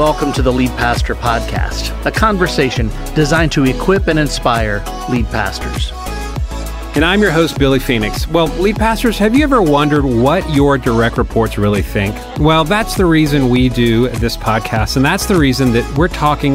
welcome to the Lead Pastor Podcast, a conversation designed to equip and inspire lead pastors. And I'm your host, Billy Phenix. Well, lead pastors, have you ever wondered what your direct reports really think? Well, that's the reason we do this podcast, and that's the reason that we're talking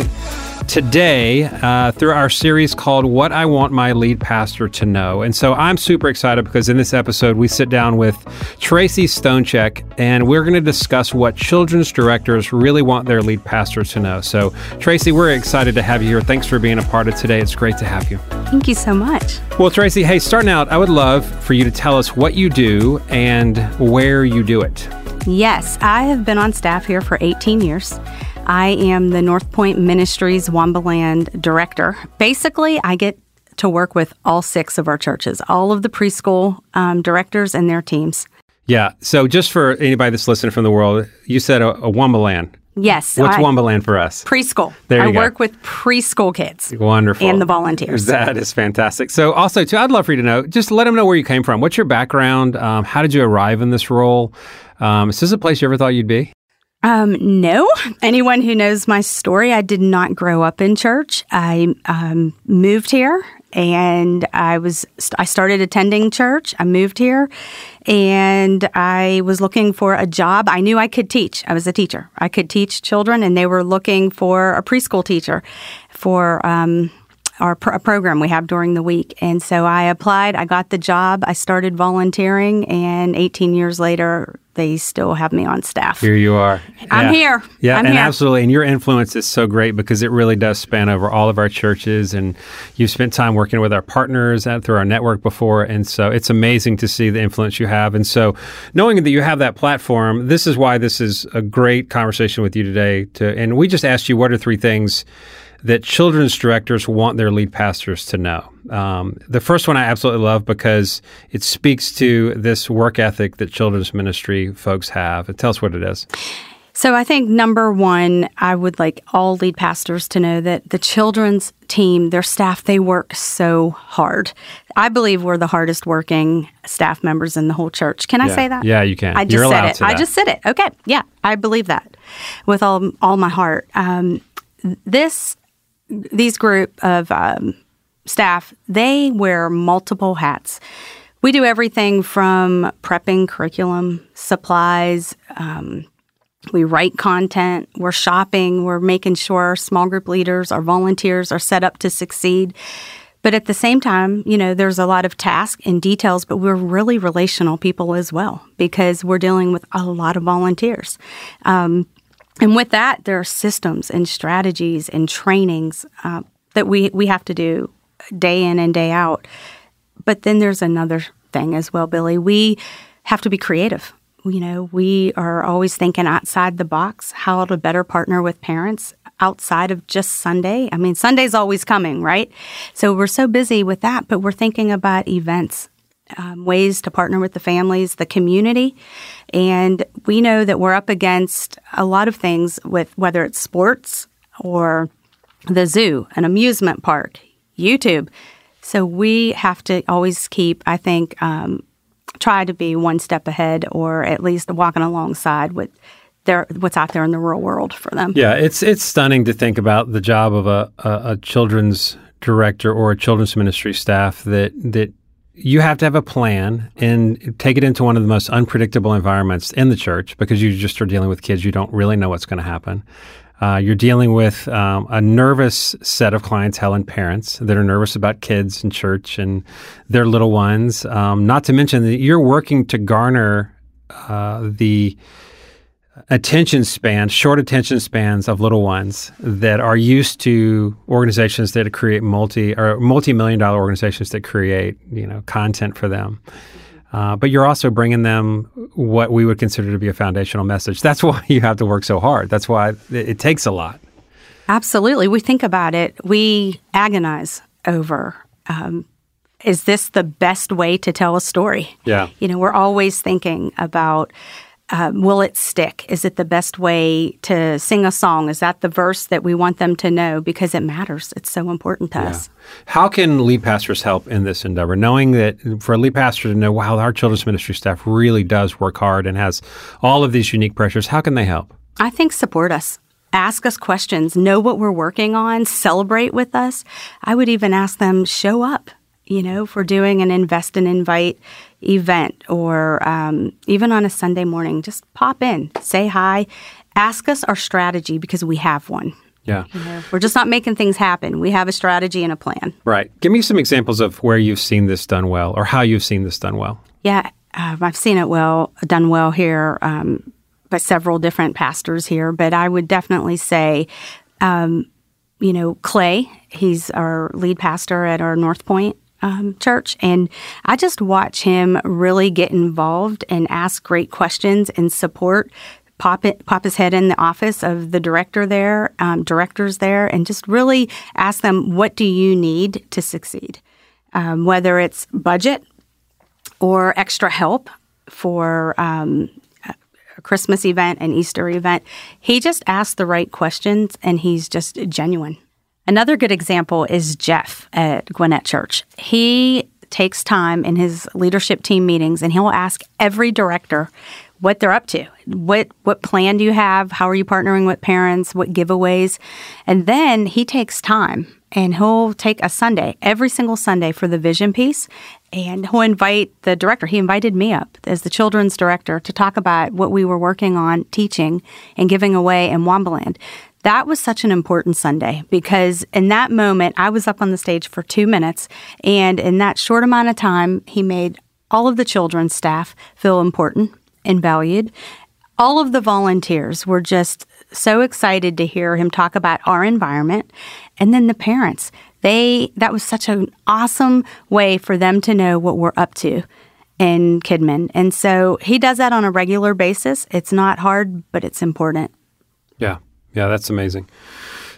today uh, through our series called What I Want My Lead Pastor to Know. And so I'm super excited because in this episode, we sit down with Tracy Stonecheck and we're going to discuss what children's directors really want their lead pastors to know. So, Tracy, we're excited to have you here. Thanks for being a part of today. It's great to have you. Thank you so much. Well, Tracy, hey, starting out, I would love for you to tell us what you do and where you do it. Yes, I have been on staff here for 18 years. I am the North Point Ministries Waumba Land director. Basically, I get to work with all six of our churches, all of the preschool um, directors and their teams. Yeah. So, just for anybody that's listening from the world, you said a, a Waumba Land. Yes. What's I, Waumba Land for us? Preschool. There you I go. work with preschool kids. Wonderful. And the volunteers. That is fantastic. So, also, too, I'd love for you to know, just let them know where you came from. What's your background? Um, how did you arrive in this role? Um, is this a place you ever thought you'd be? Um, no. Anyone who knows my story, I did not grow up in church. I um, moved here and I was I started attending church. I moved here and I was looking for a job. I knew I could teach. I was a teacher. I could teach children, and they were looking for a preschool teacher for. Um, our pr- program we have during the week. And so I applied, I got the job, I started volunteering, and 18 years later, they still have me on staff. Here you are. I'm yeah. here. Yeah, I'm and here. absolutely. And your influence is so great because it really does span over all of our churches. And you've spent time working with our partners and through our network before. And so it's amazing to see the influence you have. And so knowing that you have that platform, this is why this is a great conversation with you today. To And we just asked you what are three things that children's directors want their lead pastors to know. Um, the first one I absolutely love because it speaks to this work ethic that children's ministry folks have. Tell us what it is. So I think number one, I would like all lead pastors to know that the children's team, their staff, they work so hard. I believe we're the hardest working staff members in the whole church. Can I yeah. say that? Yeah, you can. I just You're said it. I just said it. Okay. Yeah, I believe that with all all my heart. Um, this these group of um, staff, they wear multiple hats. We do everything from prepping curriculum, supplies. Um, we write content. We're shopping. We're making sure our small group leaders, our volunteers are set up to succeed. But at the same time, you know, there's a lot of tasks and details, but we're really relational people as well because we're dealing with a lot of volunteers. Um, and with that, there are systems and strategies and trainings uh, that we, we have to do day in and day out. But then there's another thing as well, Billy. We have to be creative. You know, we are always thinking outside the box, how to better partner with parents outside of just Sunday. I mean, Sunday's always coming, right? So we're so busy with that, but we're thinking about events um, ways to partner with the families, the community. And we know that we're up against a lot of things with whether it's sports or the zoo, an amusement park, YouTube. So we have to always keep, I think, um, try to be one step ahead or at least walking alongside with their, what's out there in the real world for them. Yeah, it's it's stunning to think about the job of a, a, a children's director or a children's ministry staff that that you have to have a plan and take it into one of the most unpredictable environments in the church because you just are dealing with kids you don't really know what's going to happen. Uh, you're dealing with um, a nervous set of clientele and parents that are nervous about kids in church and their little ones. Um, not to mention that you're working to garner uh, the attention spans, short attention spans of little ones that are used to organizations that create multi or multi-million dollar organizations that create you know content for them. Uh, but you're also bringing them what we would consider to be a foundational message. That's why you have to work so hard. That's why it, it takes a lot. Absolutely. We think about it. We agonize over um, is this the best way to tell a story? Yeah. You know, we're always thinking about um, will it stick? Is it the best way to sing a song? Is that the verse that we want them to know? Because it matters. It's so important to Yeah. us. How can lead pastors help in this endeavor? Knowing that for a lead pastor to know, wow, our children's ministry staff really does work hard and has all of these unique pressures, how can they help? I think support us. ask us questions, know what we're working on, celebrate with us. I would even ask them, show up, you know, if we're doing an invest and invite event or um, even on a Sunday morning, just pop in, say hi, ask us our strategy because we have one. Yeah. You know, we're just not making things happen. We have a strategy and a plan. Right. Give me some examples of where you've seen this done well or how you've seen this done well. Yeah, uh, I've seen it well done well here um, by several different pastors here, but I would definitely say, um, you know, Clay. He's our lead pastor at our North Point um, church, and I just watch him really get involved and ask great questions and support. Pop it, pop his head in the office of the director there, um, directors there, and just really ask them, "What do you need to succeed?" Um, whether it's budget, or extra help for um, a Christmas event, an Easter event. He just asks the right questions and he's just genuine. Another good example is Jeff at Gwinnett Church. He takes time in his leadership team meetings and he'll ask every director what they're up to. What what plan do you have? How are you partnering with parents? What giveaways? And then he takes time and he'll take a Sunday, every single Sunday for the vision piece and he'll invite the director. He invited me up as the children's director to talk about what we were working on teaching and giving away in Waumba Land. That was such an important Sunday because in that moment, I was up on the stage for two minutes. And in that short amount of time, he made all of the children's staff feel important and valued. All of the volunteers were just so excited to hear him talk about our environment. And then the parents, they that was such an awesome way for them to know what we're up to in Kidmin. And so he does that on a regular basis. It's not hard, but it's important. Yeah. Yeah, that's amazing.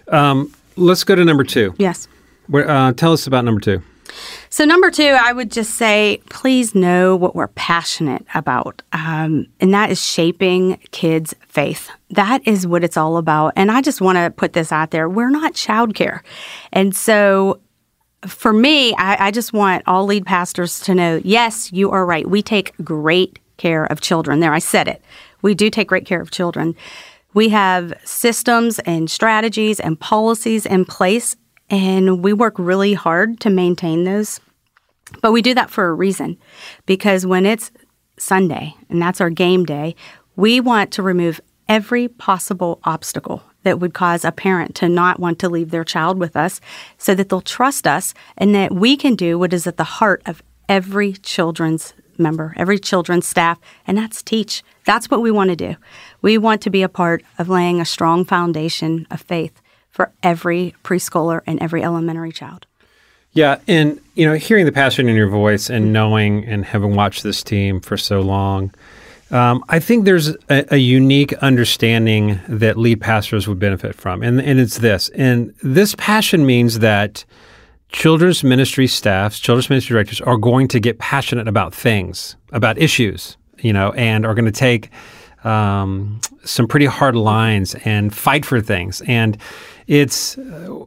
Um, let's go to number two. Yes. Where, uh, tell us about number two. So, number two, I would just say, please know what we're passionate about, um, and that is shaping kids' faith. That is what it's all about. And I just want to put this out there we're not childcare. And so, for me, I, I just want all lead pastors to know yes, you are right. We take great care of children. There, I said it. We do take great care of children. We have systems and strategies and policies in place and we work really hard to maintain those. But we do that for a reason because when it's Sunday and that's our game day, we want to remove every possible obstacle that would cause a parent to not want to leave their child with us so that they'll trust us and that we can do what is at the heart of every children's member, every children's staff, and that's teach. That's what we want to do. We want to be a part of laying a strong foundation of faith for every preschooler and every elementary child. Yeah, and you know, hearing the passion in your voice and knowing and having watched this team for so long, um, I think there's a, a, unique understanding that lead pastors would benefit from, and and it's this. And this passion means that children's ministry staffs, children's ministry directors, are going to get passionate about things, about issues, you know, and are going to take um, some pretty hard lines and fight for things. And it's uh,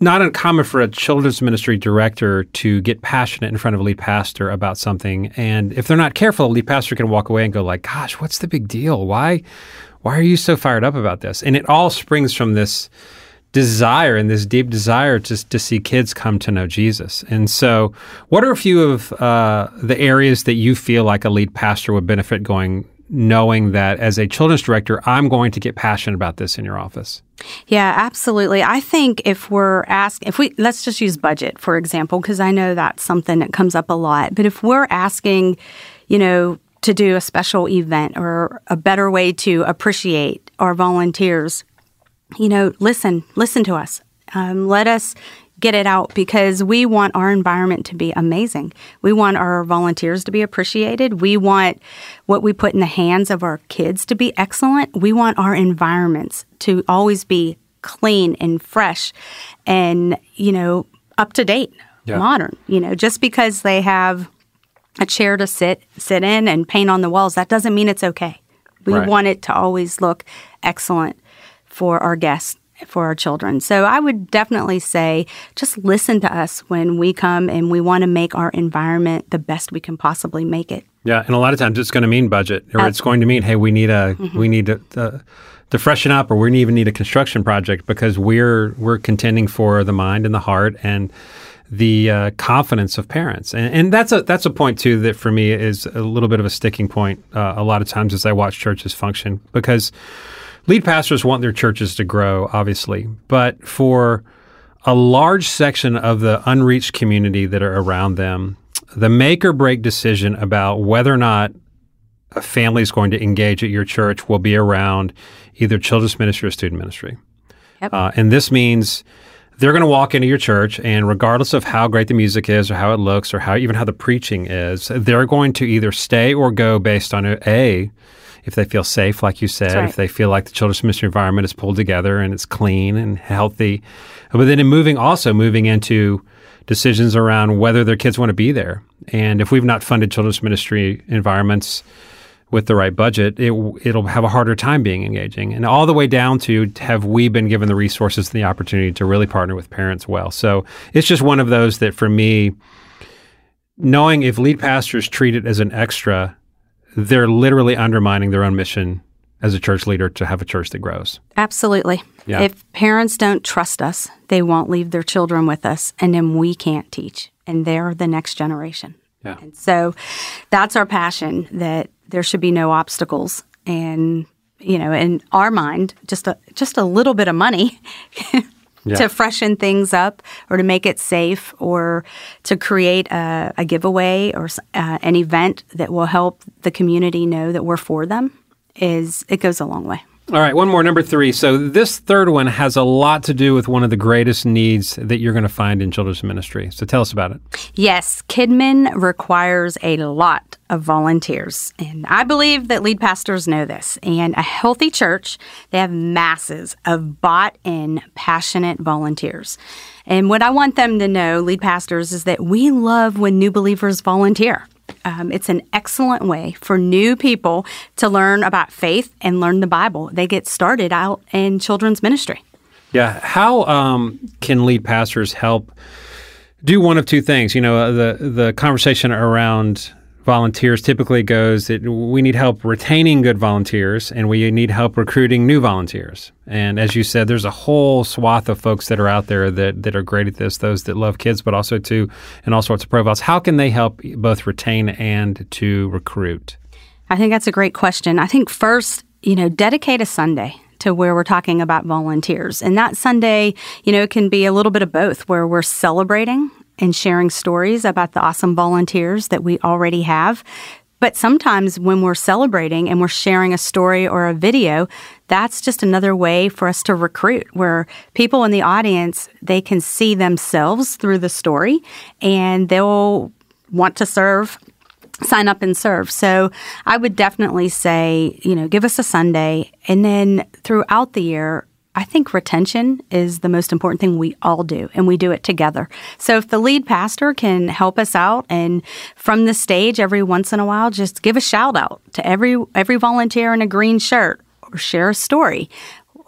not uncommon for a children's ministry director to get passionate in front of a lead pastor about something. And if they're not careful, a lead pastor can walk away and go like, gosh, what's the big deal? Why, why are you so fired up about this? And it all springs from this desire and this deep desire to, to see kids come to know Jesus. And so, what are a few of uh, the areas that you feel like a lead pastor would benefit going knowing that as a children's director, I'm going to get passionate about this in your office? Yeah, absolutely. I think if we're asking, if we, let's just use budget, for example, because I know that's something that comes up a lot. But if we're asking, you know, to do a special event or a better way to appreciate our volunteers, you know, listen, listen to us. Um, let us get it out because we want our environment to be amazing. We want our volunteers to be appreciated. We want what we put in the hands of our kids to be excellent. We want our environments to always be clean and fresh and, you know, up to date, yeah. modern. You know, just because they have a chair to sit sit in and paint on the walls, that doesn't mean it's okay. We right. want it to always look excellent for our guests for our children. So I would definitely say just listen to us when we come and we want to make our environment the best we can possibly make it. Yeah, and a lot of times it's going to mean budget, or it's going to mean, hey, we need a mm-hmm. we need to, to, to freshen up, or we even need a construction project because we're we're contending for the mind and the heart and the uh, confidence of parents, and, and, that's a that's a point too that for me is a little bit of a sticking point. Uh, a lot of times as I watch churches function, because lead pastors want their churches to grow, obviously, but for a large section of the unreached community that are around them, the make or break decision about whether or not a family is going to engage at your church will be around either children's ministry or student ministry. Yep. Uh, and this means they're going to walk into your church and regardless of how great the music is or how it looks or how even how the preaching is they're going to either stay or go based on a if they feel safe like you said right. if they feel like the children's ministry environment is pulled together and it's clean and healthy but then in moving also moving into decisions around whether their kids want to be there and if we've not funded children's ministry environments with the right budget, it, it'll have a harder time being engaging. And all the way down to have we been given the resources and the opportunity to really partner with parents well. So it's just one of those that for me, knowing if lead pastors treat it as an extra, they're literally undermining their own mission as a church leader to have a church that grows. Absolutely. Yeah. If parents don't trust us, they won't leave their children with us, and then we can't teach, and they're the next generation. Yeah. And so that's our passion that there should be no obstacles and you know in our mind just a just a little bit of money yeah. to freshen things up or to make it safe or to create a, a giveaway or uh, an event that will help the community know that we're for them is it goes a long way all right, one more, number three. So, this third one has a lot to do with one of the greatest needs that you're going to find in children's ministry. So, tell us about it. Yes, Kidmin requires a lot of volunteers. And I believe that lead pastors know this. And a healthy church, they have masses of bought in, passionate volunteers. And what I want them to know, lead pastors, is that we love when new believers volunteer. Um, it's an excellent way for new people to learn about faith and learn the Bible. They get started out in children's ministry. Yeah. How um, can lead pastors help do one of two things? You know, uh, the the conversation around volunteers typically goes that we need help retaining good volunteers and we need help recruiting new volunteers. And as you said, there's a whole swath of folks that are out there that, that are great at this, those that love kids, but also to in all sorts of profiles. How can they help both retain and to recruit? I think that's a great question. I think first, you know, dedicate a Sunday to where we're talking about volunteers. And that Sunday, you know, it can be a little bit of both, where we're celebrating and sharing stories about the awesome volunteers that we already have. But sometimes when we're celebrating and we're sharing a story or a video, that's just another way for us to recruit where people in the audience, they can see themselves through the story and they'll want to serve sign up and serve. So I would definitely say, you know, give us a Sunday and then throughout the year I think retention is the most important thing we all do, and we do it together. So if the lead pastor can help us out, and from the stage every once in a while, just give a shout out to every every volunteer in a green shirt, or share a story,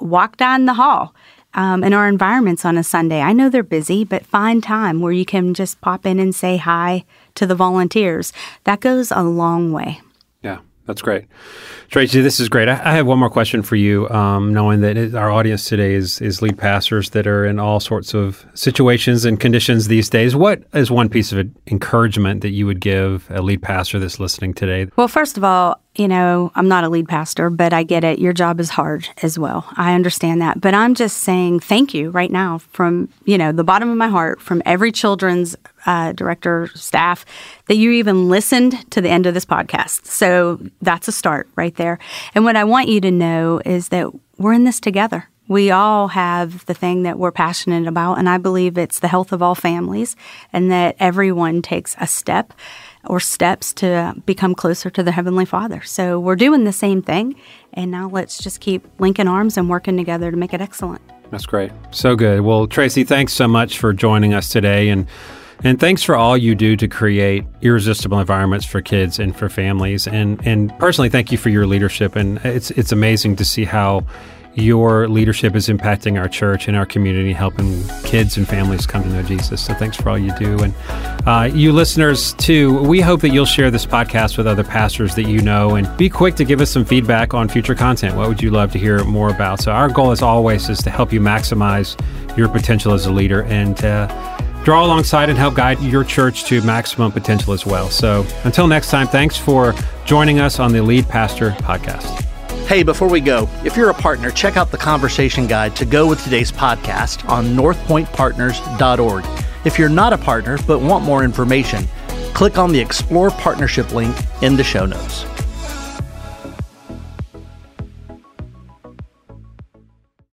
walk down the hall. Um, in our environments on a Sunday. I know they're busy, but find time where you can just pop in and say hi to the volunteers. That goes a long way. Yeah, that's great. Tracy, this is great. I, have one more question for you. Um, knowing that it, our audience today is is lead pastors that are in all sorts of situations and conditions these days, what is one piece of encouragement that you would give a lead pastor that's listening today? Well, first of all, you know, I'm not a lead pastor, but I get it. Your job is hard as well. I understand that. But I'm just saying thank you right now from, you know, the bottom of my heart, from every children's uh, director, staff, that you even listened to the end of this podcast. So that's a start right there. And what I want you to know is that we're in this together. We all have the thing that we're passionate about, and I believe it's the health of all families, and that everyone takes a step or steps to become closer to the Heavenly Father. So we're doing the same thing, and now let's just keep linking arms and working together to make it excellent. That's great. So good. Well, Tracy, thanks so much for joining us today. And and thanks for all you do to create irresistible environments for kids and for families. And and personally, thank you for your leadership. And it's it's amazing to see how your leadership is impacting our church and our community, helping kids and families come to know Jesus. So thanks for all you do. And uh, you listeners, too, we hope that you'll share this podcast with other pastors that you know and be quick to give us some feedback on future content. What would you love to hear more about? So, our goal, as always, is to help you maximize your potential as a leader and uh, draw alongside and help guide your church to maximum potential as well. So, until next time, thanks for joining us on the Lead Pastor podcast. Hey, before we go, if you're a partner, check out the conversation guide to go with today's podcast on northpointpartners.org. If you're not a partner but want more information, click on the Explore Partnership link in the show notes.